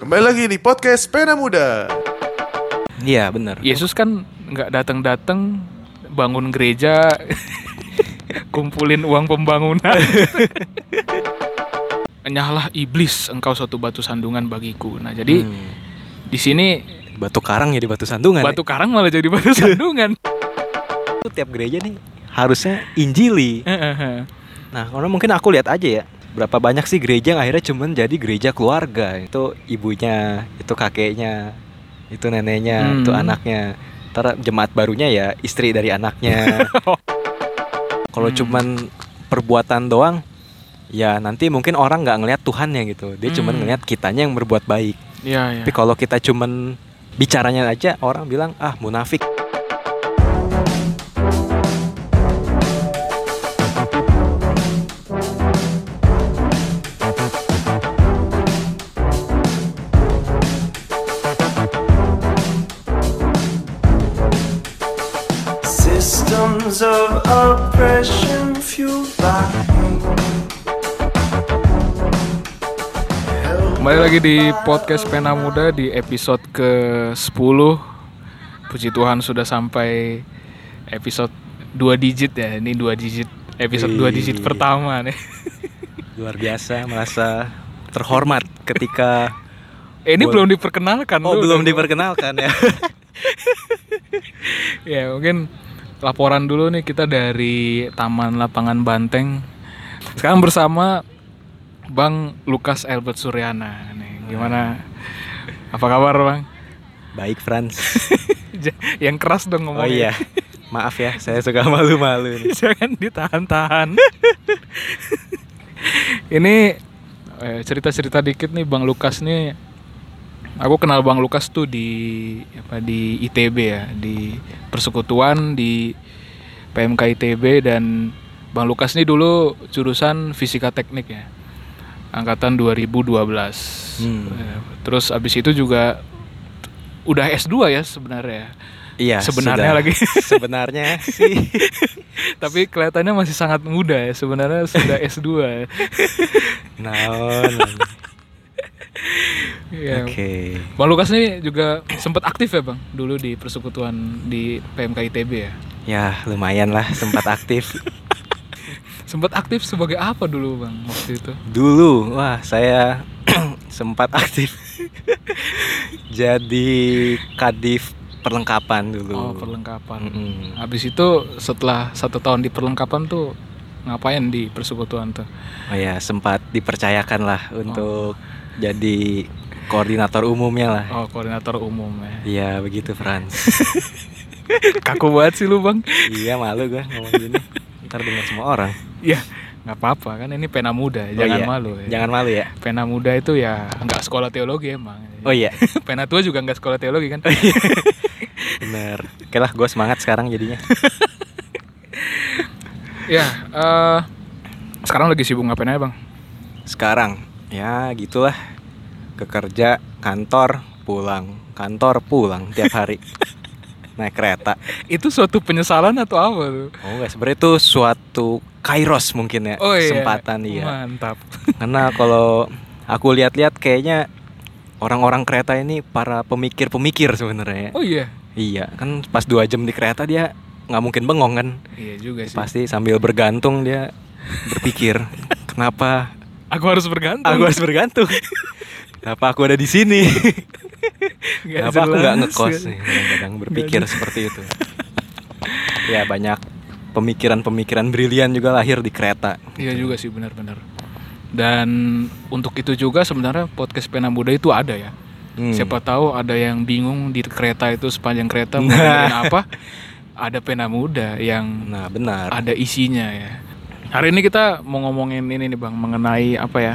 Kembali lagi di podcast Pena Muda. Iya benar. Yesus kan nggak datang-datang bangun gereja, kumpulin uang pembangunan. Nyahlah iblis, engkau suatu batu sandungan bagiku. Nah jadi Hmm. di sini Batu karang jadi batu sandungan. batu karang malah jadi batu sandungan. Itu tiap gereja nih harusnya injili. Nah, karena mungkin aku lihat aja ya. Berapa banyak sih gereja yang akhirnya cuman jadi gereja keluarga. Itu ibunya, itu kakeknya, itu neneknya, Hmm. itu anaknya. Ntar jemaat barunya ya istri dari anaknya. Kalau Hmm. cuman perbuatan doang, ya nanti mungkin orang nggak ngelihat Tuhannya gitu. Dia cuman Hmm. ngelihat kitanya yang berbuat baik. Iya ya. Tapi kalau kita cuman bicaranya aja orang bilang ah munafik. Systems of oppression fueled by Kembali lagi di podcast Pena Muda di episode ke-10 Puji Tuhan sudah sampai episode 2 digit ya. Ini 2 digit episode 2 digit pertama nih. Luar biasa merasa terhormat ketika Eh, Ini belum diperkenalkan oh dulu belum dong. diperkenalkan ya. Ya mungkin laporan dulu nih kita dari Taman Lapangan Banteng Sekarang bersama Bang Lukas Albert Suryana nih Gimana? Apa kabar Bang? Baik Franz. Yang keras dong Oh ngomongnya iya. Maaf ya, saya suka malu-malu nih. Jangan ditahan-tahan. Ini eh, cerita-cerita dikit nih Bang Lukas nih. Aku kenal Bang Lukas tuh di apa di ITB ya, di persekutuan di PMK ITB dan Bang Lukas nih dulu jurusan fisika teknik ya. Angkatan 2012. Hmm. Eh, Terus abis itu juga udah S2 ya sebenarnya. Iya. Sebenarnya sudah. lagi. Sebenarnya sih. Tapi kelihatannya masih sangat muda ya. Sebenarnya sudah S2. Naon. Ya. Oke. Bang Lukas nih juga sempat aktif ya, Bang, dulu di persekutuan di PMK ITB ya. Ya, lumayan lah sempat aktif. Sempat aktif sebagai apa dulu, Bang, waktu itu? Dulu, wah saya sempat aktif. Jadi kadif perlengkapan dulu. Oh, perlengkapan. Mm-mm. Habis itu setelah satu tahun di perlengkapan tuh ngapain di persekutuan tuh? Oh ya, sempat dipercayakan lah untuk jadi koordinator umumnya lah. Oh, koordinator umum ya. Iya, begitu Franz. Kaku banget sih lu, Bang. iya, malu gua ngomong gini. Ntar dengar semua orang. Ya, nggak apa-apa kan ini pena muda, Oh jangan iya, malu ya. Jangan malu ya. Pena muda itu ya nggak sekolah teologi emang. Oh iya, Pena tua juga nggak sekolah teologi kan? bener. Oke lah, gue semangat sekarang jadinya. ya, eh sekarang lagi sibuk ngapain aja bang? Sekarang, ya gitulah. Ke kerja, kantor, pulang. Kantor, pulang tiap hari. Naik kereta. Itu suatu penyesalan atau apa tuh? Oh enggak, sebenarnya itu suatu kairos mungkin ya. Oh iya, Kesempatan iya. Mantap. Karena kalau aku lihat-lihat kayaknya orang-orang kereta ini para pemikir-pemikir sebenarnya. ya. Oh iya. Iya, kan pas dua jam di kereta dia nggak mungkin bengong kan. Iya juga sih. Pasti sambil bergantung dia berpikir, kenapa Aku harus bergantung. aku harus bergantung? Kenapa aku ada di sini? Kenapa aku nggak ngekos nih? Kadang-kadang berpikir seperti itu. ya banyak pemikiran-pemikiran brilian juga lahir di kereta. Iya juga sih benar-benar. Dan untuk itu juga sebenarnya podcast Pena Muda itu ada ya. Hmm. Siapa tahu ada yang bingung di kereta itu sepanjang kereta mau Nah. dengerin apa? Ada Pena Muda yang Nah benar. ada isinya ya. Hari ini kita mau ngomongin ini nih Bang mengenai apa ya?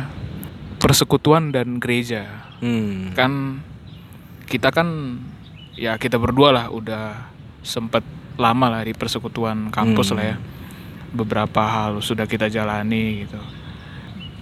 Persekutuan dan gereja. Hmm. Kan kita kan ya kita berdua lah udah sempet lama lah di persekutuan kampus Hmm. lah ya. Beberapa hal sudah kita jalani gitu.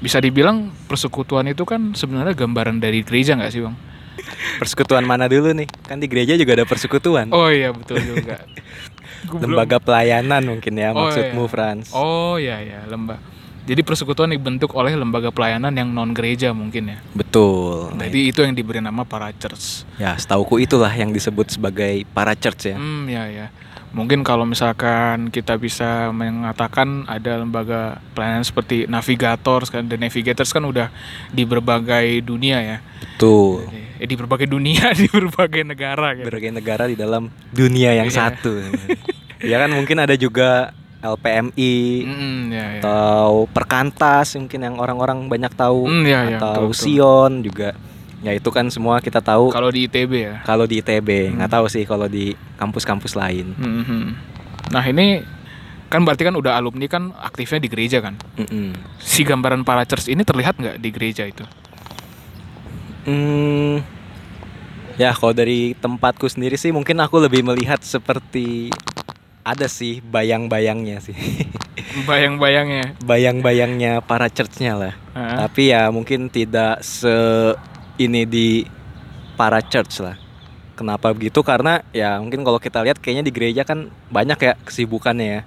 Bisa dibilang persekutuan itu kan sebenarnya gambaran dari gereja nggak sih Bang? Persekutuan mana dulu nih? Kan di gereja juga ada persekutuan. Oh iya betul juga. Lembaga pelayanan mungkin ya Oh, maksudmu iya. Franz. Oh iya ya lembah Jadi persekutuan dibentuk oleh lembaga pelayanan yang non gereja mungkin ya. Betul. Jadi itu yang diberi nama para church. Ya, setauku itulah yang disebut sebagai para church ya. Hmm, ya ya. Mungkin kalau misalkan kita bisa mengatakan ada lembaga pelayanan seperti navigator kan, the navigators kan udah di berbagai dunia ya. Betul. Eh, di berbagai dunia, di berbagai negara gitu. Berbagai negara di dalam dunia yang Iya. satu. ya kan mungkin ada juga LPMI Mm, ya, ya. atau Perkantas mungkin yang orang-orang banyak tahu Hmm, ya, ya, atau betul, betul. Sion juga. Ya itu kan semua kita tahu Kalau di ITB ya. kalau di ITB, nggak Hmm. tahu sih kalau di kampus-kampus lain. Mhm. Nah ini kan berarti kan udah alumni kan aktifnya di gereja kan. Mm-mm. Si gambaran para church ini terlihat nggak di gereja itu? Hmm, ya kalau dari tempatku sendiri sih mungkin aku lebih melihat seperti ada sih bayang-bayangnya sih, Bayang-bayangnya. bayang-bayangnya para churchnya lah. Heeh. Tapi ya mungkin tidak se ini di para church lah. Kenapa begitu? Karena ya mungkin kalau kita lihat kayaknya di gereja kan banyak ya kesibukannya ya.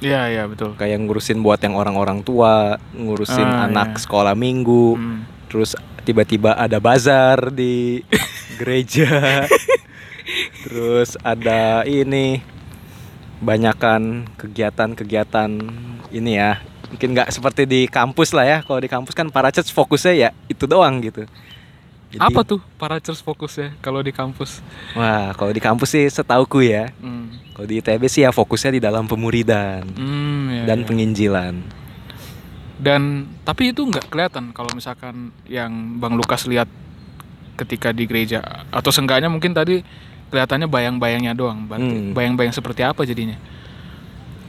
Iya iya betul. Kayak ngurusin buat yang orang-orang tua, ngurusin Ah, anak iya. sekolah minggu, Hmm. terus tiba-tiba ada bazar di gereja. terus ada ini banyakan kegiatan-kegiatan ini ya. Mungkin nggak seperti di kampus lah ya. Kalau di kampus kan para church fokusnya ya itu doang gitu. Jadi- Apa tuh para church fokusnya kalau di kampus? Wah, kalau di kampus sih setauku ya. Hmm. Kalau di ITB sih ya fokusnya di dalam pemuridan Hmm, iya, dan iya. penginjilan. Dan tapi itu nggak kelihatan kalau misalkan yang Bang Lukas lihat ketika di gereja atau seenggaknya mungkin tadi kelihatannya bayang-bayangnya doang. Berarti Hmm. bayang-bayang seperti apa jadinya?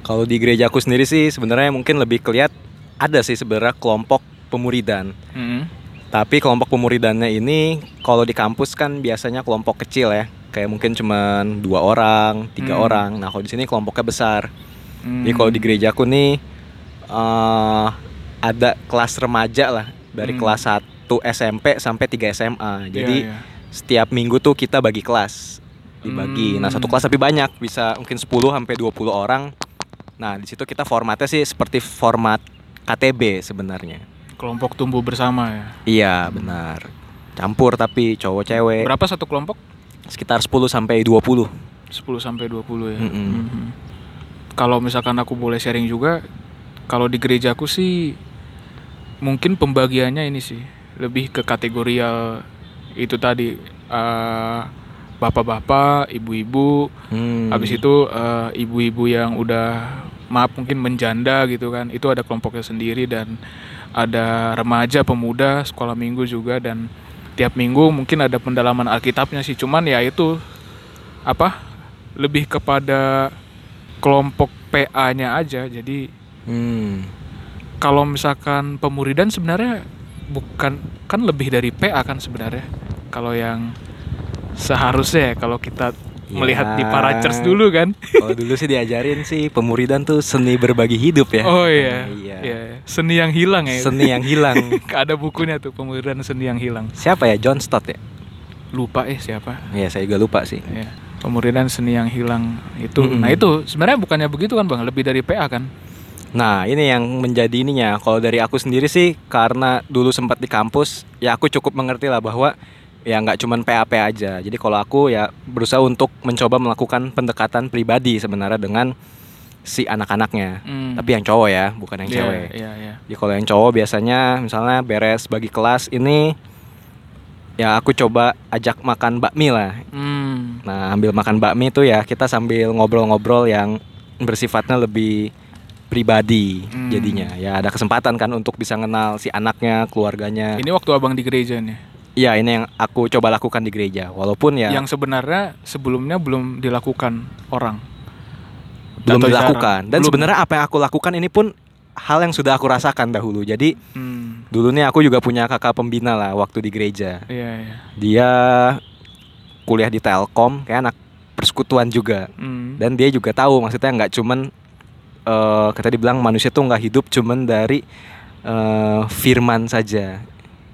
Kalau di gereja aku sendiri sih sebenarnya mungkin lebih kelihat ada sih sebenarnya kelompok pemuridan. Hmm. Tapi kelompok pemuridannya ini kalau di kampus kan biasanya kelompok kecil ya. Kayak mungkin cuman dua orang, tiga Hmm. orang. Nah kalau di sini kelompoknya besar. Hmm. Jadi kalau di gerejaku nih eh ada kelas remaja lah dari Hmm. kelas 1 SMP sampai 3 SMA. Jadi Iya, iya. setiap minggu tuh kita bagi kelas dibagi. Nah, satu Hmm. kelas tapi banyak, bisa mungkin 10 sampai 20 orang. Nah, di situ kita formatnya sih seperti format KTB sebenarnya. kelompok tumbuh bersama ya. Iya, benar. Campur tapi cowok cewek Berapa satu kelompok? sekitar 10 sampai 20. 10 sampai 20 ya. Mm-mm. Mhm. Kalau misalkan aku boleh sharing juga, kalau di gerejaku sih mungkin pembagiannya ini sih lebih ke kategorial itu tadi eh, bapak-bapak, ibu-ibu, Hmm. habis itu eh, ibu-ibu yang udah maaf mungkin menjanda gitu kan, itu ada kelompoknya sendiri dan ada remaja, pemuda, sekolah minggu juga dan tiap minggu mungkin ada pendalaman Alkitabnya sih, cuman ya itu apa lebih kepada kelompok PA-nya aja. Jadi Hmm. kalau misalkan pemuridan sebenarnya bukan kan lebih dari PA kan sebenarnya. Kalau yang seharusnya ya, kalau kita melihat di para church Ya. dulu kan. Kalau dulu sih diajarin sih pemuridan tuh seni berbagi hidup ya. Oh iya. Iya. Iya. Seni yang hilang ya. Seni yang hilang. Ada bukunya tuh pemuridan seni yang hilang. Siapa ya? John Stott ya? Lupa eh siapa? Iya, saya juga lupa sih. Ya. Pemuridan seni yang hilang itu. Mm-mm. Nah itu sebenarnya bukannya begitu kan bang? Lebih dari PA kan? Nah, ini yang menjadi ininya. Kalau dari aku sendiri sih, karena dulu sempat di kampus, ya aku cukup mengerti lah bahwa ya nggak cuman PAP aja. Jadi kalau aku ya berusaha untuk mencoba melakukan pendekatan pribadi sebenarnya dengan si anak-anaknya. Hmm. Tapi yang cowok ya, bukan yang Iya, cewek. Iya iya. Jadi kalau yang cowok biasanya misalnya beres bagi kelas ini, ya aku coba ajak makan bakmi lah. Hmm. Nah, ambil makan bakmi itu ya kita sambil ngobrol-ngobrol yang bersifatnya lebih pribadi Hmm. jadinya. Ya ada kesempatan kan untuk bisa kenal si anaknya, keluarganya. Ini waktu abang di gereja nih. Iya, ini yang aku coba lakukan di gereja. Walaupun ya Yang sebenarnya sebelumnya belum dilakukan orang. belum atau dilakukan. jarang. Dan Belum. sebenarnya apa yang aku lakukan ini pun hal yang sudah aku rasakan dahulu. Jadi Hmm. dulu nih aku juga punya kakak pembina lah waktu di gereja. Iya iya. Dia kuliah di Telkom, kayak anak persekutuan juga. Hmm. dan dia juga tahu maksudnya nggak cuman eh kata dibilang manusia tuh nggak hidup cuman dari eh, firman saja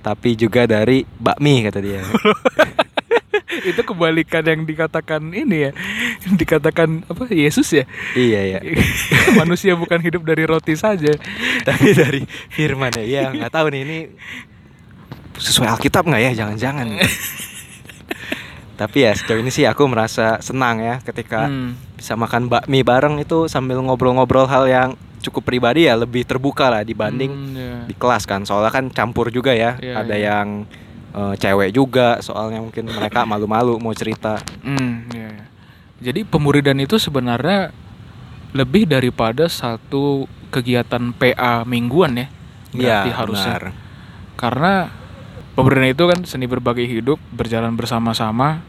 tapi juga dari bakmi kata dia itu kebalikan yang dikatakan ini ya. Dikatakan apa? Yesus ya? Iya ya. Manusia bukan hidup dari roti saja. Tapi dari firman ya. Iya, nggak tahu nih ini sesuai Alkitab nggak ya? Jangan-jangan. Tapi ya sejauh ini sih aku merasa senang ya ketika Hmm. bisa makan bakmi bareng itu sambil ngobrol-ngobrol hal yang cukup pribadi ya lebih terbuka lah dibanding Hmm, ya. di kelas kan soalnya kan campur juga ya Iya, ada iya. yang eh, cewek juga soalnya mungkin mereka malu-malu mau cerita Hmm, iya, iya. Jadi pemuridan itu sebenarnya lebih daripada satu kegiatan PA mingguan ya. Berarti harusnya. benar. Karena pemuridan itu kan seni berbagi hidup, berjalan bersama-sama.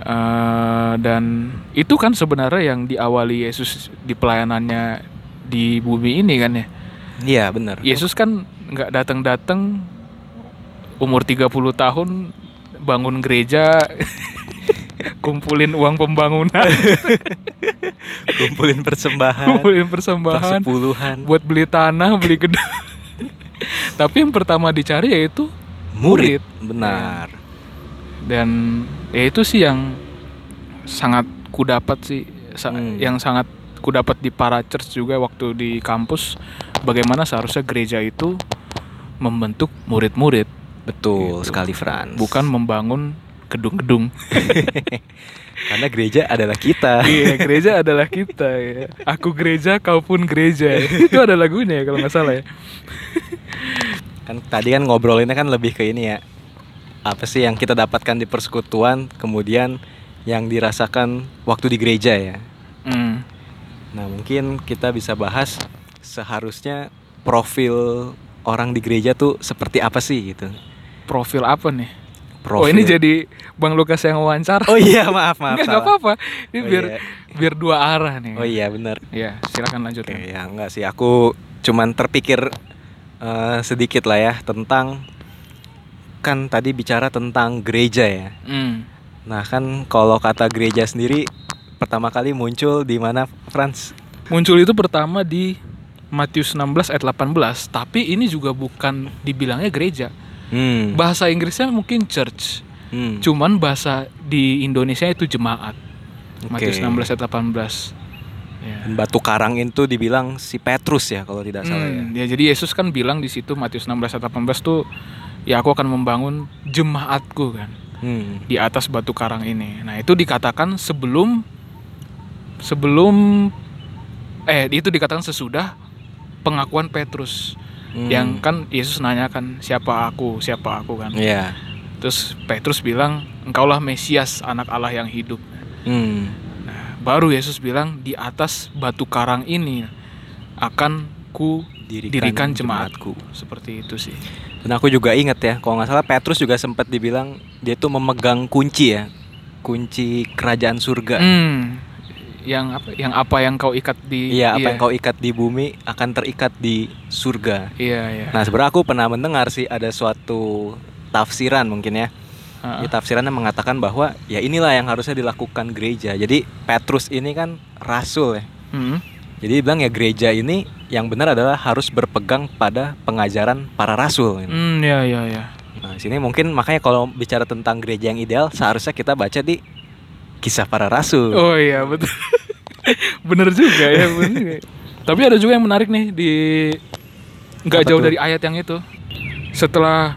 eh, dan itu kan sebenarnya yang diawali Yesus di pelayanannya di bumi ini kan ya. iya benar. Yesus kan nggak datang-datang umur 30 tahun bangun gereja kumpulin uang pembangunan. Kumpulin persembahan. Kumpulin persembahan. Persepuluhan buat beli tanah beli gedung. Tapi yang pertama dicari yaitu murid. murid. benar. Dan ya itu sih yang sangat ku dapat sih sa- Hmm. yang sangat ku dapat di para church juga waktu di kampus bagaimana seharusnya gereja itu membentuk murid-murid betul Gitu. sekali Frans bukan membangun gedung-gedung. karena gereja adalah kita iya, gereja adalah kita ya. Aku gereja, kau pun gereja. Itu ada lagunya ya kalau nggak salah ya. kan tadi kan ngobrolinnya kan lebih ke ini ya apa sih yang kita dapatkan di persekutuan kemudian yang dirasakan waktu di gereja ya Hmm. Nah mungkin kita bisa bahas seharusnya profil orang di gereja tuh seperti apa sih gitu Profil apa nih? profil Oh ini jadi Bang Lukas yang wawancara. oh iya maaf maaf Enggak, apa-apa. Ini Oh, biar iya. biar dua arah nih. oh iya benar Ya, silakan Oke, lanjutkan. ya enggak sih aku cuman terpikir eh, sedikit lah ya tentang kan tadi bicara tentang gereja ya Hmm. Nah kan kalau kata gereja sendiri pertama kali muncul di mana Franz? Muncul itu pertama di Matius 16 ayat 18, tapi ini juga bukan dibilangnya gereja. Hmm. Bahasa Inggrisnya mungkin church. hmm. Cuman bahasa di Indonesia itu jemaat. Oke. Matius 16 ayat 18. Ya. Dan Batu karang itu dibilang si Petrus ya kalau tidak salah ya. Hmm, ya jadi Yesus kan bilang di situ Matius 16 ayat 18 tuh ya aku akan membangun jemaatku kan Hmm. di atas batu karang ini. Nah, itu dikatakan sebelum sebelum eh itu dikatakan sesudah pengakuan Petrus Hmm. yang kan Yesus nanyakan siapa aku, siapa aku kan. Iya. Terus Petrus bilang engkaulah Mesias anak Allah yang hidup. Hmm. Baru Yesus bilang di atas batu karang ini akan ku dirikan, jemaatku. Seperti itu sih. Dan aku juga ingat ya, kalau nggak salah Petrus juga sempat dibilang dia tuh memegang kunci ya, kunci kerajaan surga. Hmm. Yang apa yang apa yang kau ikat di Iya, apa yang kau ikat di bumi akan terikat di surga. Iya, iya. Nah, sebenarnya aku pernah mendengar sih ada suatu tafsiran mungkin ya. Di tafsirannya mengatakan bahwa ya inilah yang harusnya dilakukan gereja. Jadi Petrus ini kan rasul ya. Hmm. Jadi bilang ya gereja ini yang benar adalah harus berpegang pada pengajaran para rasul. gitu. Hmm, ya, ya, ya. Nah, sini mungkin makanya kalau bicara tentang gereja yang ideal seharusnya kita baca di kisah para rasul. Oh iya, betul. Bener juga ya, bener juga. Tapi ada juga yang menarik nih di nggak jauh tuh? dari ayat yang itu. Setelah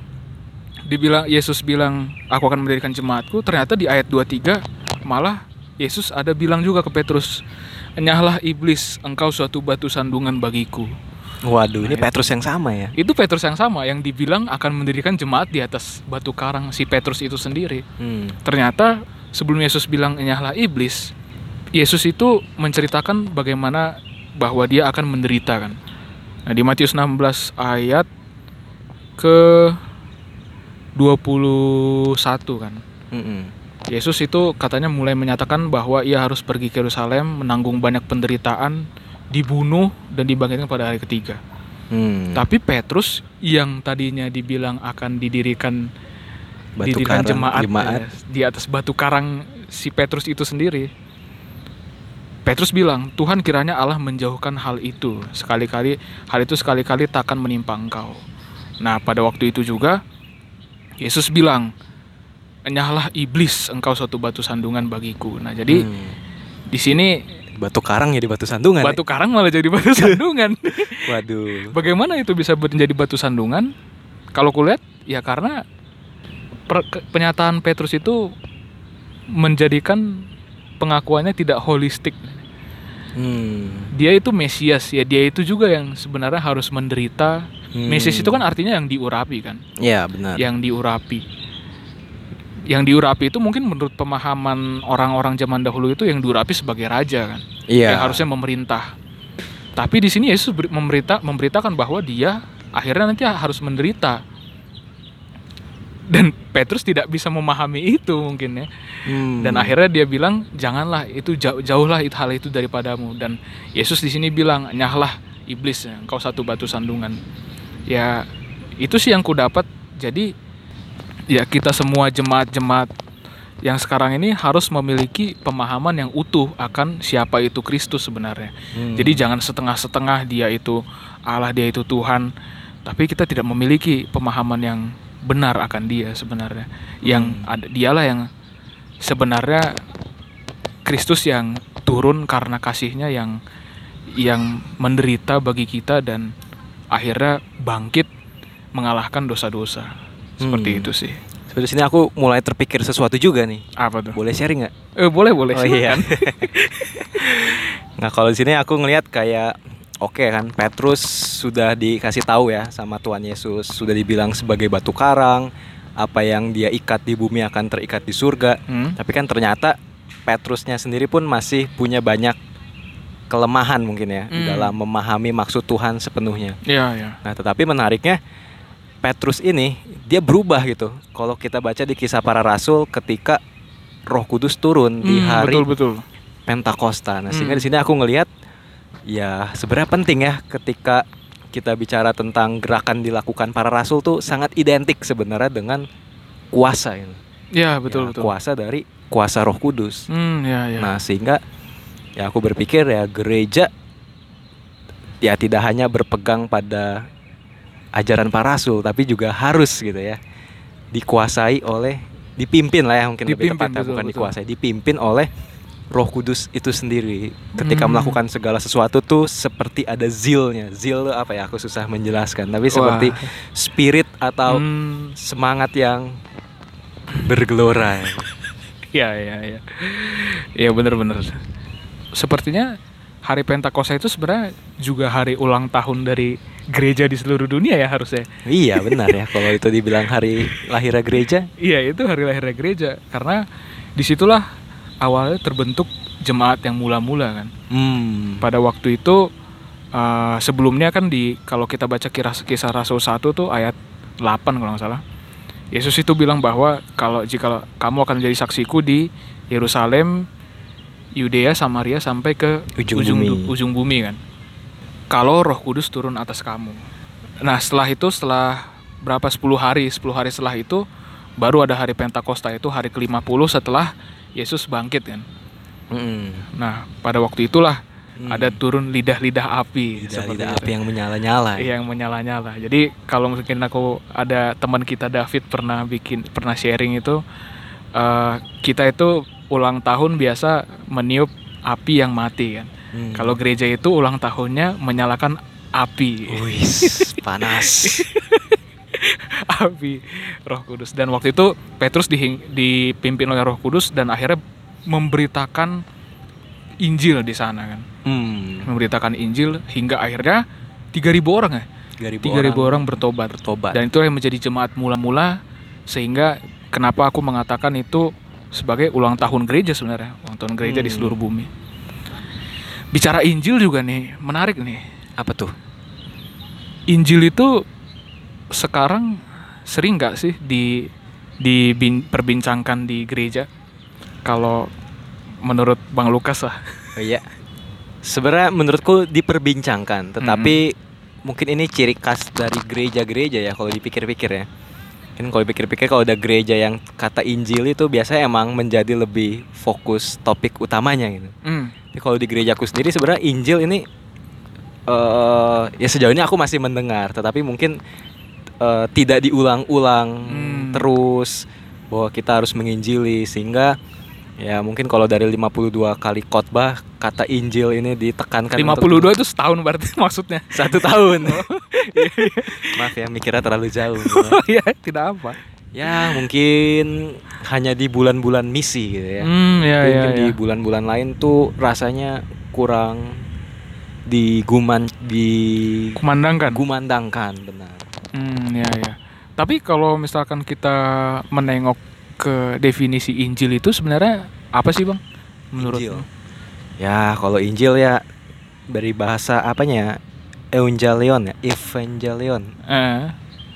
dibilang Yesus bilang aku akan mendirikan jemaatku, ternyata di ayat 23 malah Yesus ada bilang juga ke Petrus, "Enyahlah iblis, engkau suatu batu sandungan bagiku." Waduh, ini Nah, Petrus yang sama ya. Itu Petrus yang sama yang dibilang akan mendirikan jemaat di atas batu karang si Petrus itu sendiri. Hmm. Ternyata sebelum Yesus bilang enyahlah iblis, Yesus itu menceritakan bagaimana bahwa dia akan menderita kan. Nah, di Matius 16 ayat ke 21 kan. Mm-mm. Yesus itu katanya mulai menyatakan bahwa ia harus pergi ke Yerusalem, menanggung banyak penderitaan, dibunuh dan dibangkitkan pada hari ketiga. Hmm. Tapi Petrus yang tadinya dibilang akan didirikan Batu didirikan karang, jemaat, jemaat. ya, di atas batu karang si Petrus itu sendiri. Petrus bilang, Tuhan kiranya Allah menjauhkan hal itu. Sekali-kali hal itu sekali-kali takkan menimpa engkau. Nah, pada waktu itu juga Yesus bilang, enyahlah iblis engkau suatu batu sandungan bagiku. Nah, jadi Hmm. di sini batu karang jadi batu sandungan. batu karang malah jadi batu sandungan. Waduh. Bagaimana itu bisa menjadi batu sandungan? Kalau kulihat ya karena per- penyataan Petrus itu menjadikan pengakuannya tidak holistik. Hmm. Dia itu Mesias ya, dia itu juga yang sebenarnya harus menderita. Hmm. Mesias itu kan artinya yang diurapi kan, Ya benar. yang diurapi. Yang diurapi itu mungkin menurut pemahaman orang-orang zaman dahulu itu yang diurapi sebagai raja kan, Iya. yang harusnya memerintah. Tapi di sini Yesus beri- memberita memberitakan bahwa dia akhirnya nanti harus menderita. Petrus tidak bisa memahami itu mungkin ya. Hmm. Dan akhirnya dia bilang, "Janganlah itu jauh, jauhlah itu hal itu daripadamu." Dan Yesus di sini bilang, "Nyahlah iblis, engkau satu batu sandungan." Ya, itu sih yang ku dapat. Jadi ya kita semua jemaat-jemaat yang sekarang ini harus memiliki pemahaman yang utuh akan siapa itu Kristus sebenarnya. Hmm. Jadi jangan setengah-setengah dia itu Allah, dia itu Tuhan, tapi kita tidak memiliki pemahaman yang benar akan dia sebenarnya. Yang ada dialah yang sebenarnya Kristus yang turun karena kasihnya yang yang menderita bagi kita dan akhirnya bangkit mengalahkan dosa-dosa. Seperti Hmm. itu sih. Di sini aku mulai terpikir sesuatu juga nih. Apa tuh? Boleh sharing nggak? Eh, boleh boleh. Oh iya. nah kalau di sini aku ngelihat kayak oke kan Petrus sudah dikasih tahu ya sama Tuhan Yesus sudah dibilang sebagai batu karang apa yang dia ikat di bumi akan terikat di surga. Hmm? Tapi kan ternyata Petrusnya sendiri pun masih punya banyak kelemahan mungkin ya di Hmm. dalam memahami maksud Tuhan sepenuhnya. Iya iya. Nah, tetapi menariknya Petrus ini dia berubah gitu. Kalau kita baca di kisah para rasul ketika Roh Kudus turun di Hmm, hari betul betul. Pentakosta. Nah, sehingga Hmm. di sini aku ngelihat ya sebenarnya penting ya ketika kita bicara tentang gerakan dilakukan para rasul tuh sangat identik sebenarnya dengan kuasa ini. Iya betul Ya, betul. Kuasa dari kuasa Roh Kudus. Hmm ya ya. Nah, sehingga ya aku berpikir ya gereja ya tidak hanya berpegang pada ajaran para rasul tapi juga harus gitu ya dikuasai oleh dipimpin lah ya mungkin lebih Dipimpin, tepatnya betul, bukan betul. dikuasai dipimpin oleh Roh Kudus itu sendiri ketika Hmm. melakukan segala sesuatu tuh seperti ada zilnya zil apa ya aku susah menjelaskan tapi Wah. seperti spirit atau Hmm, semangat yang bergelora Iya iya iya. Iya benar-benar. Sepertinya hari Pentakosta itu sebenarnya juga hari ulang tahun dari gereja di seluruh dunia ya harusnya. iya benar ya kalau itu dibilang hari lahirnya gereja Iya itu hari lahirnya gereja karena di situlah awalnya terbentuk jemaat yang mula-mula kan. hmm Pada waktu itu eh, sebelumnya kan di kalau kita baca kisah, kisah Rasul 1 tuh ayat 8 kalau nggak salah. Yesus itu bilang bahwa kalau jika kamu akan menjadi saksiku di Yerusalem, Yudea, Samaria sampai ke Ujung ujung, bumi. du- ujung bumi kan. Kalau Roh Kudus turun atas kamu. Nah, setelah itu setelah berapa 10 hari, 10 hari setelah itu baru ada hari Pentakosta itu hari ke-50 setelah Yesus bangkit kan. Mm-mm. Nah, pada waktu itulah Hmm. ada turun lidah-lidah api seperti lidah itu. api yang menyala-nyala. Iya, yang menyala-nyala. Jadi kalau mungkin aku ada teman kita David pernah bikin pernah sharing itu eh, kita itu ulang tahun biasa meniup api yang mati kan. Hmm. Kalau gereja itu ulang tahunnya menyalakan api, Wis, panas. api Roh Kudus. Dan waktu itu Petrus dihing- dipimpin oleh Roh Kudus dan akhirnya memberitakan Injil di sana kan. Hmm. Memberitakan Injil hingga akhirnya 3000 orang ya. 3000 3000 orang bertobat. bertobat. Dan itu yang menjadi jemaat mula-mula sehingga kenapa aku mengatakan itu sebagai ulang tahun gereja sebenarnya, ulang tahun gereja di Hmm. seluruh bumi. Bicara Injil juga nih, menarik nih. apa tuh? Injil itu sekarang sering nggak sih di diperbincangkan di gereja? Kalau menurut Bang Lukas lah. Oh, iya. Sebenarnya menurutku diperbincangkan, tetapi mungkin ini ciri khas dari gereja-gereja ya kalau dipikir-pikir ya. Kan kalau dipikir-pikir kalau ada gereja yang kata Injil itu biasanya emang menjadi lebih fokus topik utamanya gitu. Hmm. Tapi kalau di gerejaku sendiri sebenarnya Injil ini eh ya sejauh ini aku masih mendengar, tetapi mungkin eh, tidak diulang-ulang Hmm. terus. bahwa kita harus menginjili sehingga ya mungkin kalau dari 52 kali khotbah kata Injil ini ditekankan 52 untuk itu setahun berarti maksudnya. satu tahun. Maaf ya mikirnya terlalu jauh. Oh iya, tidak apa. ya mungkin hanya di bulan-bulan misi gitu ya. Hmm, ya Tapi ya. mungkin di ya. bulan-bulan lain tuh rasanya kurang diguman Kumandangkan. digumandangkan benar. Hmm, ya ya. Tapi kalau misalkan kita menengok ke definisi Injil itu sebenarnya apa sih, Bang? Menurut Injil. Ya, kalau Injil ya dari bahasa apanya? Evangelion ya, Evangelion Eh,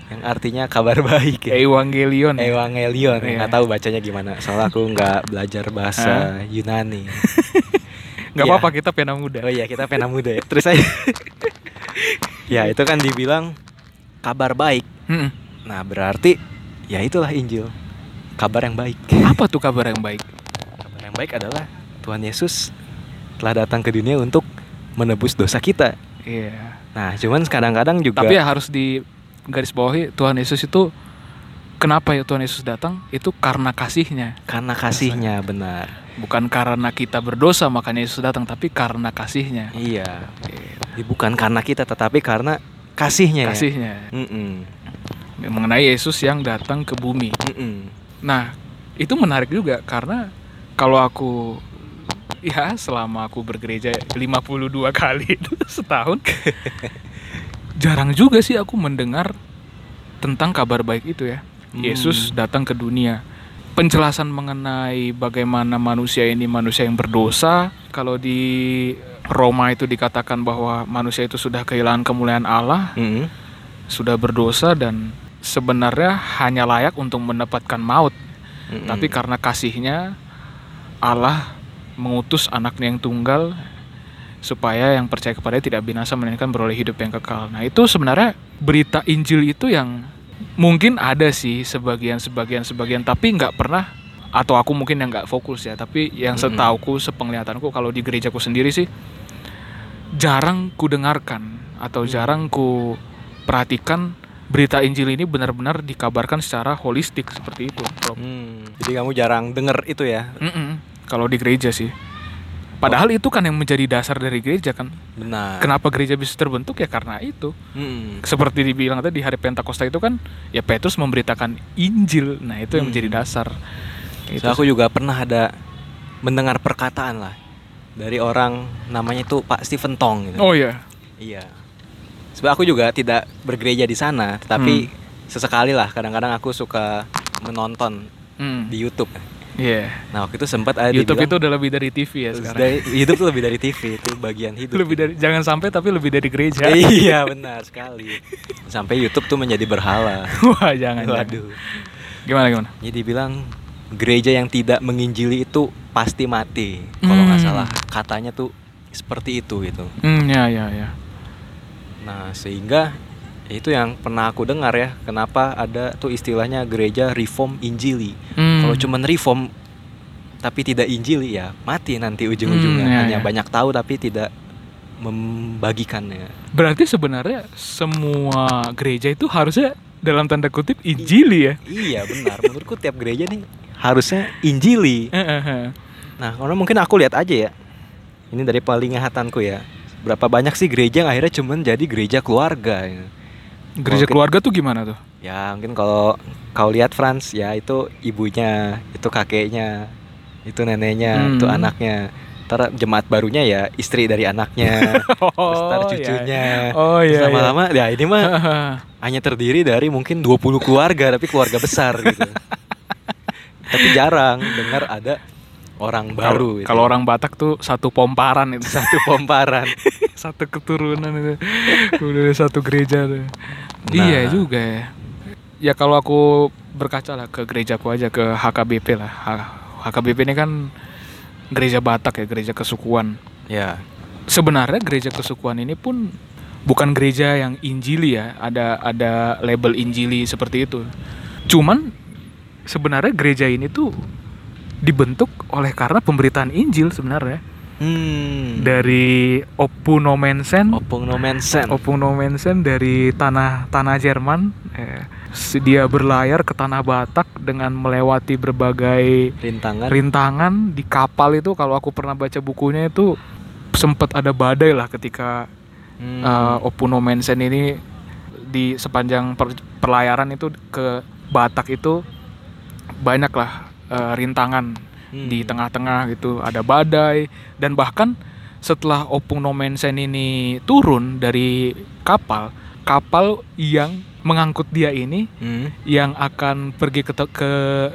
yang artinya kabar baik ya. Evangelion. ya? Evangelion, Iya. nggak tahu bacanya gimana. Soalnya aku nggak belajar bahasa Yunani. Nggak Iya. apa-apa kita pena muda. Oh iya, kita pena muda ya. Terus aja. ya, itu kan dibilang kabar baik. Mm-mm. Nah, berarti ya itulah Injil. Kabar yang baik. Apa tuh kabar yang baik? Kabar yang baik adalah Tuhan Yesus telah datang ke dunia untuk menebus dosa kita. Iya. Nah, cuman kadang-kadang juga Tapi ya harus di garis bawahi Tuhan Yesus itu kenapa ya Tuhan Yesus datang? Itu karena kasihnya, karena kasihnya benar. bukan karena kita berdosa makanya Yesus datang, tapi karena kasihnya. Iya. Jadi bukan karena kita tetapi karena kasihnya. ya. Kasihnya. Mm-mm. Mengenai Yesus yang datang ke bumi. Mm-mm. Nah, itu menarik juga karena kalau aku ya selama aku bergereja 52 kali itu setahun jarang juga sih aku mendengar tentang kabar baik itu ya. Hmm. Yesus datang ke dunia. Penjelasan mengenai bagaimana manusia ini manusia yang berdosa. Kalau di Roma itu dikatakan bahwa manusia itu sudah kehilangan kemuliaan Allah, Mm-mm. sudah berdosa dan sebenarnya hanya layak untuk mendapatkan maut. Mm-mm. Tapi karena kasihnya Allah mengutus anaknya yang tunggal supaya yang percaya kepadanya tidak binasa melainkan beroleh hidup yang kekal. Nah, itu sebenarnya berita Injil itu yang mungkin ada sih sebagian sebagian sebagian tapi nggak pernah atau aku mungkin yang nggak fokus ya tapi yang Mm-mm. setauku sepenglihatanku kalau di gerejaku sendiri sih jarang ku dengarkan atau jarang ku perhatikan berita Injil ini benar-benar dikabarkan secara holistik seperti itu Rob. Hmm, Jadi kamu jarang denger itu ya? Mm-mm. Kalau di gereja sih. Padahal itu kan yang menjadi dasar dari gereja kan. Benar. Kenapa gereja bisa terbentuk ya karena itu. Mm-mm. Seperti dibilang tadi di hari Pentakosta itu kan ya Petrus memberitakan Injil. Nah, itu yang Hmm. menjadi dasar. Itu So, aku juga pernah ada mendengar perkataan lah dari orang namanya itu Pak Stephen Tong gitu. Oh iya. Iya. Sebab aku juga tidak bergereja di sana, tetapi Hmm. sesekali lah kadang-kadang aku suka menonton Hmm. di YouTube. Iya. Nah, waktu itu sempat ada YouTube dibilang, itu udah lebih dari TV ya sekarang. dari, YouTube tuh lebih dari TV, itu bagian hidup. lebih dari jangan sampai tapi lebih dari gereja. iya, benar sekali. Sampai YouTube tuh menjadi berhala. Wah, jangan. jangan. Waduh. Gimana gimana? Jadi bilang gereja yang tidak menginjili itu pasti mati. Kalau nggak Hmm. salah katanya tuh seperti itu gitu. Hmm, ya ya ya. Nah, sehingga itu yang pernah aku dengar ya, kenapa ada tuh istilahnya gereja reform injili. Hmm. Kalau cuman reform tapi tidak injili ya mati nanti ujung-ujungnya. Hmm, ya, Hanya ya. banyak tahu tapi tidak membagikannya. Berarti sebenarnya semua gereja itu harusnya dalam tanda kutip injili ya. Iya benar, menurutku tiap gereja nih harusnya injili. Nah, karena mungkin aku lihat aja ya. Ini dari penglihatanku ya. Berapa banyak sih gereja yang akhirnya cuman jadi gereja keluarga. ya. Gereja Mungkin- keluarga tuh gimana tuh? Ya mungkin kalau kau lihat Franz ya itu ibunya, itu kakeknya, itu neneknya, Hmm. itu anaknya. Ntar jemaat barunya ya istri dari anaknya, terus ntar iya. cucunya. Oh iya. iya. lama-lama ya ini mah hanya terdiri dari mungkin 20 keluarga tapi keluarga besar gitu. tapi jarang dengar ada orang baru. Kalau gitu. kalau orang Batak tuh satu pomparan itu. satu pomparan. satu keturunan itu. Udah satu gereja tuh. Nah. Iya juga ya. Ya kalau aku berkaca lah ke gerejaku aja ke HKBP lah. HKBP ini kan gereja Batak ya, gereja kesukuan. ya. Sebenarnya gereja kesukuan ini pun bukan gereja yang injili ya, ada ada label injili seperti itu. Cuman sebenarnya gereja ini tuh dibentuk oleh karena pemberitaan Injil sebenarnya Hmm. dari Opung no Mensen. Opung Nomensen dari tanah tanah Jerman eh, dia berlayar ke tanah Batak dengan melewati berbagai rintangan rintangan di kapal itu kalau aku pernah baca bukunya itu sempat ada badai lah ketika Hmm. uh, Opuno Mensen ini di sepanjang per- perlayaran itu ke Batak itu banyak lah uh, rintangan Hmm. di tengah-tengah gitu ada badai dan bahkan setelah Opung no Mensen ini turun dari kapal kapal yang mengangkut dia ini Hmm. yang akan pergi ke ke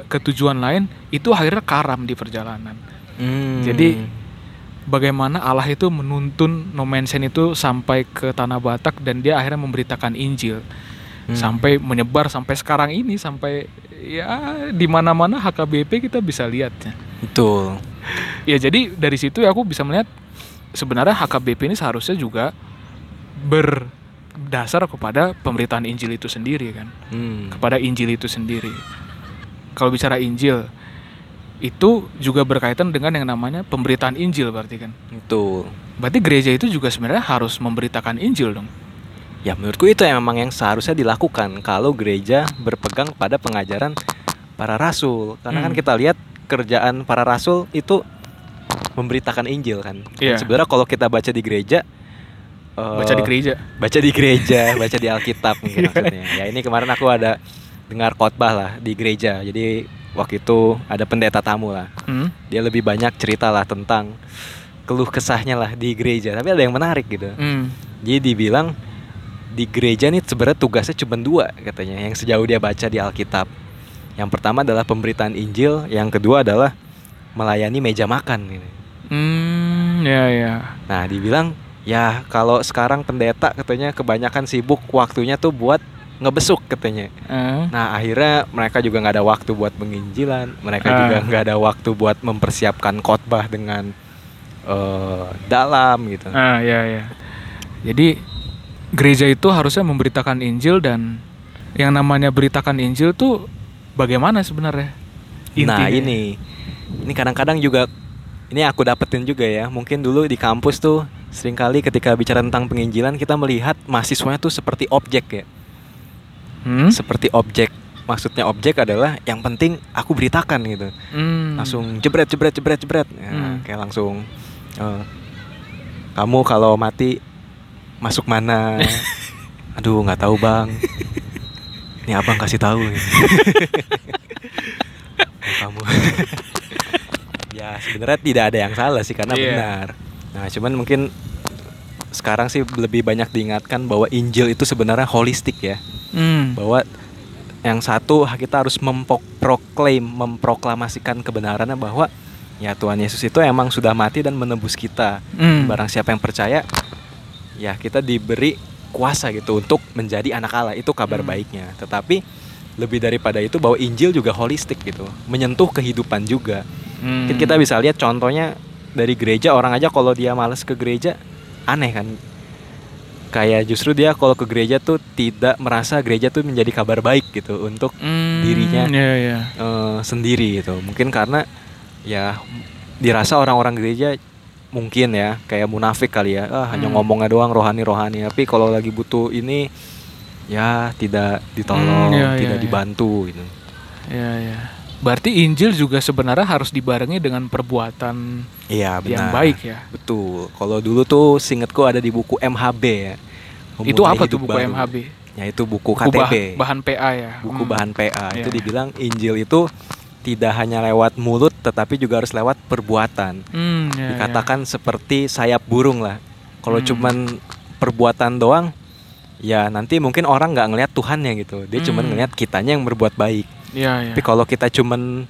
ke tujuan lain itu akhirnya karam di perjalanan Hmm. Jadi, bagaimana Allah itu menuntun No Man's Land itu sampai ke tanah Batak dan dia akhirnya memberitakan Injil Hmm. sampai menyebar sampai sekarang ini sampai ya di mana-mana HKBP kita bisa lihatnya. betul Ya jadi dari situ ya aku bisa melihat sebenarnya HKBP ini seharusnya juga berdasar kepada pemberitaan Injil itu sendiri kan, Hmm. kepada Injil itu sendiri. Kalau bicara Injil itu juga berkaitan dengan yang namanya pemberitaan Injil berarti kan. betul Berarti gereja itu juga sebenarnya harus memberitakan Injil dong. Ya menurutku itu yang memang yang seharusnya dilakukan kalau gereja berpegang pada pengajaran para rasul. Karena kan Hmm. kita lihat kerjaan para rasul itu memberitakan Injil kan. Iya. Sebenarnya kalau kita baca di gereja eh, Baca di gereja. baca di gereja, baca di Alkitab mungkin maksudnya. Ya ini kemarin aku ada dengar khotbah lah di gereja. Jadi waktu itu ada pendeta tamu lah. Hmm? Dia lebih banyak cerita lah tentang keluh kesahnya lah di gereja. Tapi ada yang menarik gitu. Hmm. Jadi dibilang di gereja nih sebenarnya tugasnya cuma dua katanya yang sejauh dia baca di Alkitab. Yang pertama adalah pemberitaan Injil, yang kedua adalah melayani meja makan. Gitu. Hmm, ya ya. Nah dibilang ya kalau sekarang pendeta katanya kebanyakan sibuk waktunya tuh buat ngebesuk katanya. Eh, Nah akhirnya mereka juga nggak ada waktu buat penginjilan, mereka Ah. juga nggak ada waktu buat mempersiapkan khotbah dengan eh, dalam gitu. ah, ya ya. Jadi gereja itu harusnya memberitakan Injil dan yang namanya beritakan Injil tuh bagaimana sebenarnya? Nah Intinya. ini, ini kadang-kadang juga ini aku dapetin juga ya. Mungkin dulu di kampus tuh sering kali ketika bicara tentang penginjilan kita melihat mahasiswanya tuh seperti objek ya, Hmm? seperti objek. Maksudnya objek adalah yang penting aku beritakan gitu. Hmm. Langsung jebret jebret jebret jebret, Ya, Hmm. kayak langsung eh, kamu kalau mati masuk mana? Aduh nggak tahu bang. Ini abang kasih tahu. nih. Kamu. ya sebenarnya tidak ada yang salah sih karena Iya. benar. Nah cuman mungkin sekarang sih lebih banyak diingatkan bahwa Injil itu sebenarnya holistik ya. Hmm. Bahwa yang satu kita harus memproklaim, memproklamasikan kebenarannya bahwa ya Tuhan Yesus itu emang sudah mati dan menebus kita. Hmm. Barang siapa yang percaya, ya kita diberi kuasa gitu untuk menjadi anak Allah. Itu kabar Hmm. baiknya. Tetapi lebih daripada itu bahwa Injil juga holistik gitu, menyentuh kehidupan juga. Hmm. Kita bisa lihat contohnya dari gereja orang aja kalau dia males ke gereja aneh kan. Kayak justru dia kalau ke gereja tuh tidak merasa gereja tuh menjadi kabar baik gitu untuk Hmm, dirinya. Ya ya. eh, sendiri gitu. Mungkin karena ya dirasa orang-orang gereja mungkin ya kayak munafik kali ya. Ah, hanya Hmm. ngomongnya doang rohani-rohani, tapi kalau lagi butuh ini ya tidak ditolong, Hmm, iya, tidak iya, iya. dibantu gitu. Ya ya. Berarti Injil juga sebenarnya harus dibarengi dengan perbuatan Iya, benar. yang baik ya. Betul. Kalau dulu tuh singetku ada di buku MHB ya. Itu apa tuh buku Baru. MHB? Ya itu buku Buku bah- KTP. bahan PA ya. buku Hmm. bahan PA itu Iya. dibilang Injil itu tidak hanya lewat mulut tetapi juga harus lewat perbuatan. Hmm, ya, ya. Dikatakan seperti sayap burung lah. Kalau Hmm. cuman perbuatan doang ya nanti mungkin orang nggak ngelihat Tuhannya gitu. Dia cuman Hmm. ngelihat kitanya yang berbuat baik. Ya, ya. Tapi kalau kita cuman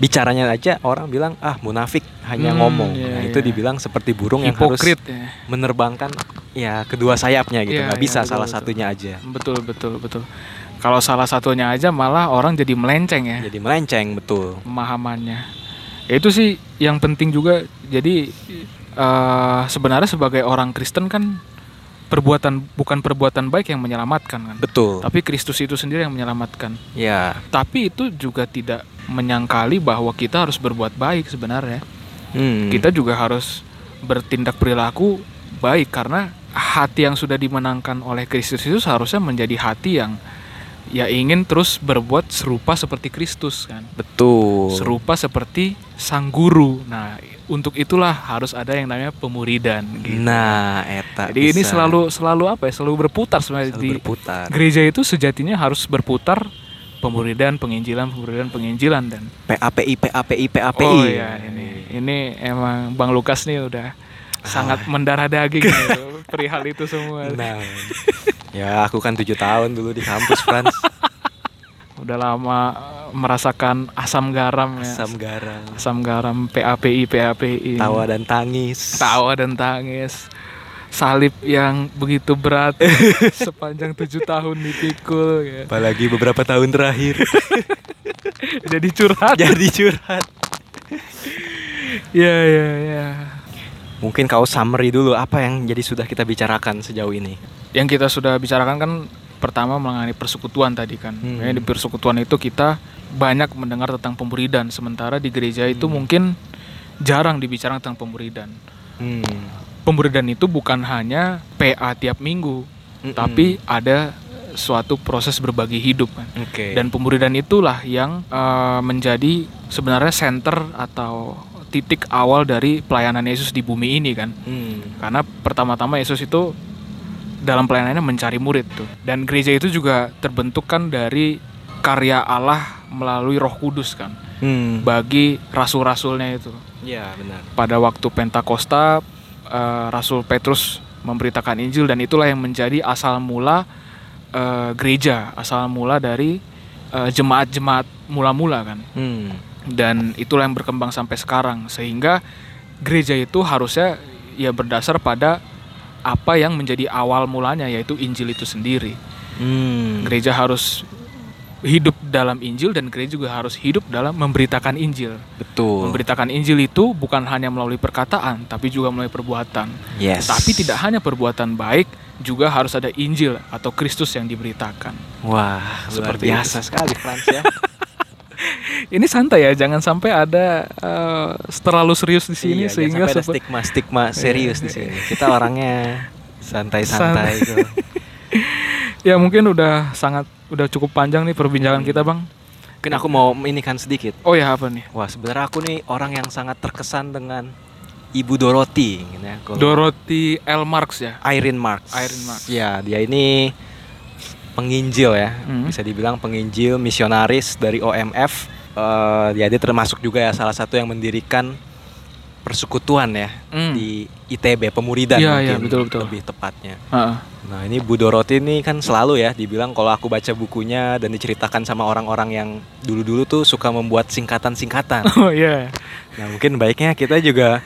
bicaranya aja orang bilang ah munafik hanya Hmm, ngomong. iya, nah, itu iya. dibilang seperti burung yang harus hipokrit ya. menerbangkan ya kedua sayapnya gitu. Nggak bisa betul, salah betul. satunya aja. Betul betul betul. Kalau salah satunya aja malah orang jadi melenceng ya Jadi melenceng betul. pemahamannya. Ya, itu sih yang penting juga. Jadi eh, sebenarnya sebagai orang Kristen kan perbuatan bukan perbuatan baik yang menyelamatkan kan. Betul. Tapi Kristus itu sendiri yang menyelamatkan. Ya. Tapi itu juga tidak menyangkali bahwa kita harus berbuat baik sebenarnya. Hmm. Kita juga harus bertindak perilaku baik karena hati yang sudah dimenangkan oleh Kristus itu seharusnya menjadi hati yang ya ingin terus berbuat serupa seperti Kristus kan. Betul. Serupa seperti sang guru. Nah, untuk itulah harus ada yang namanya pemuridan gitu. Nah, eta. Jadi ini bisa. selalu selalu apa ya? Selalu berputar sebenarnya Selalu di berputar. gereja itu sejatinya harus berputar pemuridan, penginjilan, pemuridan, penginjilan dan PAPI PAPI PAPI. Oh ya ini ini emang Bang Lukas nih udah sangat mendarah daging gitu, perihal itu semua. Nah. Ya, aku kan tujuh tahun dulu di kampus, Frans. Udah lama eh, merasakan asam garam ya. Asam garam. Asam garam PAPI PAPI. Tawa dan tangis. Tawa dan tangis. Salib yang begitu berat sepanjang tujuh tahun dipikul ya. Apalagi beberapa tahun terakhir Jadi curhat. jadi curhat. Ya ya ya. Mungkin kau summary dulu apa yang jadi sudah kita bicarakan sejauh ini. Yang kita sudah bicarakan kan pertama mengenai persekutuan tadi kan. Hmm. Ya, di persekutuan itu kita banyak mendengar tentang pemuridan, sementara di gereja itu mungkin jarang dibicarakan tentang pemuridan. Hmm. Pemuridan itu bukan hanya PA tiap minggu, Mm-mm. tapi ada suatu proses berbagi hidup kan. Oke. Dan pemuridan itulah yang eh, menjadi sebenarnya center atau titik awal dari pelayanan Yesus di bumi ini kan. Hmm. Karena pertama-tama Yesus itu dalam pelayanannya mencari murid tuh. Dan gereja itu juga terbentuk kan dari karya Allah melalui Roh Kudus kan Hmm. bagi rasul-rasulnya itu. Ya, benar. Pada waktu Pentakosta eh, Rasul Petrus memberitakan Injil dan itulah yang menjadi asal mula eh, gereja, asal mula dari eh, jemaat-jemaat mula-mula kan. Hmm. Dan itulah yang berkembang sampai sekarang sehingga gereja itu harusnya ya berdasar pada apa yang menjadi awal mulanya yaitu Injil itu sendiri. Hmm. Gereja harus hidup dalam Injil dan gereja juga harus hidup dalam memberitakan Injil. Betul. Memberitakan Injil itu bukan hanya melalui perkataan tapi juga melalui perbuatan. Yes. Tapi tidak hanya perbuatan baik, juga harus ada Injil atau Kristus yang diberitakan. Wah, Seperti luar biasa sekali Frans ya. Ini santai ya, jangan sampai ada eh, terlalu serius di sini Iya, sehingga sampai ada stigma stigma serius di sini. Kita orangnya santai-santai gitu. ya mungkin udah sangat udah cukup panjang nih perbincangan kita bang. Mungkin aku mau ini kan sedikit. Oh ya apa nih? Wah, sebenarnya aku nih orang yang sangat terkesan dengan Ibu Dorothy gitu ya. Kalau- Dorothy L. Marx ya. Irene Marx. Irene Marx. Ya, dia ini penginjil ya. Hmm. Bisa dibilang penginjil misionaris dari OMF. Eh, ya dia termasuk juga ya salah satu yang mendirikan persekutuan ya Hmm. di ITB Pemuridan iya, mungkin betul, betul. lebih tepatnya. Heeh. Nah ini Bu Dorothy ini kan selalu ya dibilang kalau aku baca bukunya dan diceritakan sama orang-orang yang dulu-dulu tuh suka membuat singkatan-singkatan. Oh iya. Nah mungkin baiknya kita juga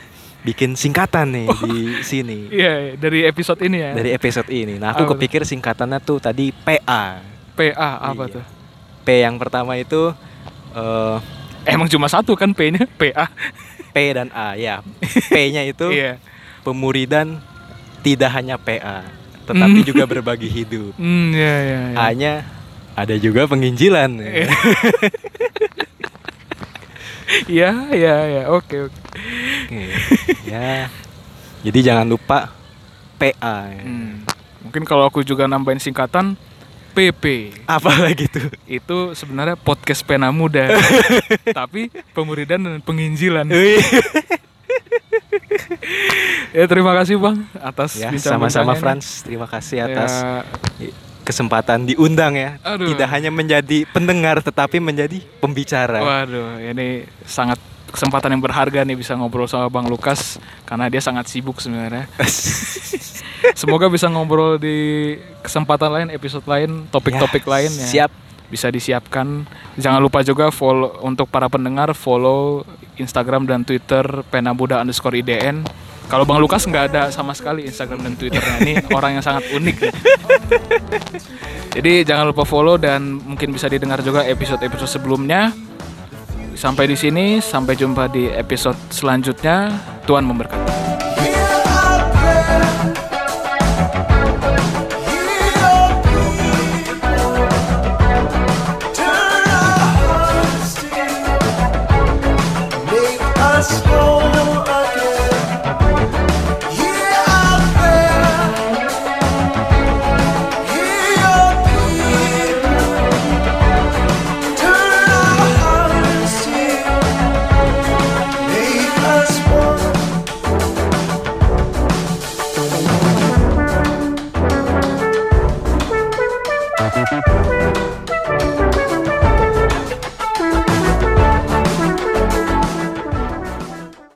bikin singkatan nih di sini Iya, iya, dari episode ini ya. dari episode ini. Nah aku Apa tuh? kepikir singkatannya tuh tadi PA. PA apa Iya. tuh? P yang pertama itu eh, Emang cuma satu kan P-nya PA. P dan A ya. P-nya itu Iya. pemuridan tidak hanya PA, tetapi Hmm. juga berbagi hidup. Hmm, iya iya. iya. Hanya ada juga penginjilan. Iya, iya, iya. Oke, oke. Oke. ya. Jadi jangan lupa PA. ya. Hmm. Mungkin kalau aku juga nambahin singkatan PP. Apa lagi tuh? Itu sebenarnya podcast pena muda. Tapi pemuridan dan penginjilan. ya terima kasih Bang atas ya, sama-sama. Frans. Terima kasih atas Ya, kesempatan diundang ya. Aduh. Tidak hanya menjadi pendengar tetapi menjadi pembicara. waduh, ini sangat kesempatan yang berharga nih bisa ngobrol sama Bang Lukas karena dia sangat sibuk sebenarnya. Semoga bisa ngobrol di kesempatan lain, episode lain, topik-topik Ya, lain ya. Siap. Bisa disiapkan. Jangan lupa juga follow untuk para pendengar follow Instagram dan Twitter penabuda underscore IDN. Kalau Bang Lukas nggak ada sama sekali Instagram dan Twitternya. Ini orang yang sangat unik. ya. Jadi jangan lupa follow dan mungkin bisa didengar juga episode-episode sebelumnya. Sampai di sini, sampai jumpa di episode selanjutnya. Tuhan memberkati.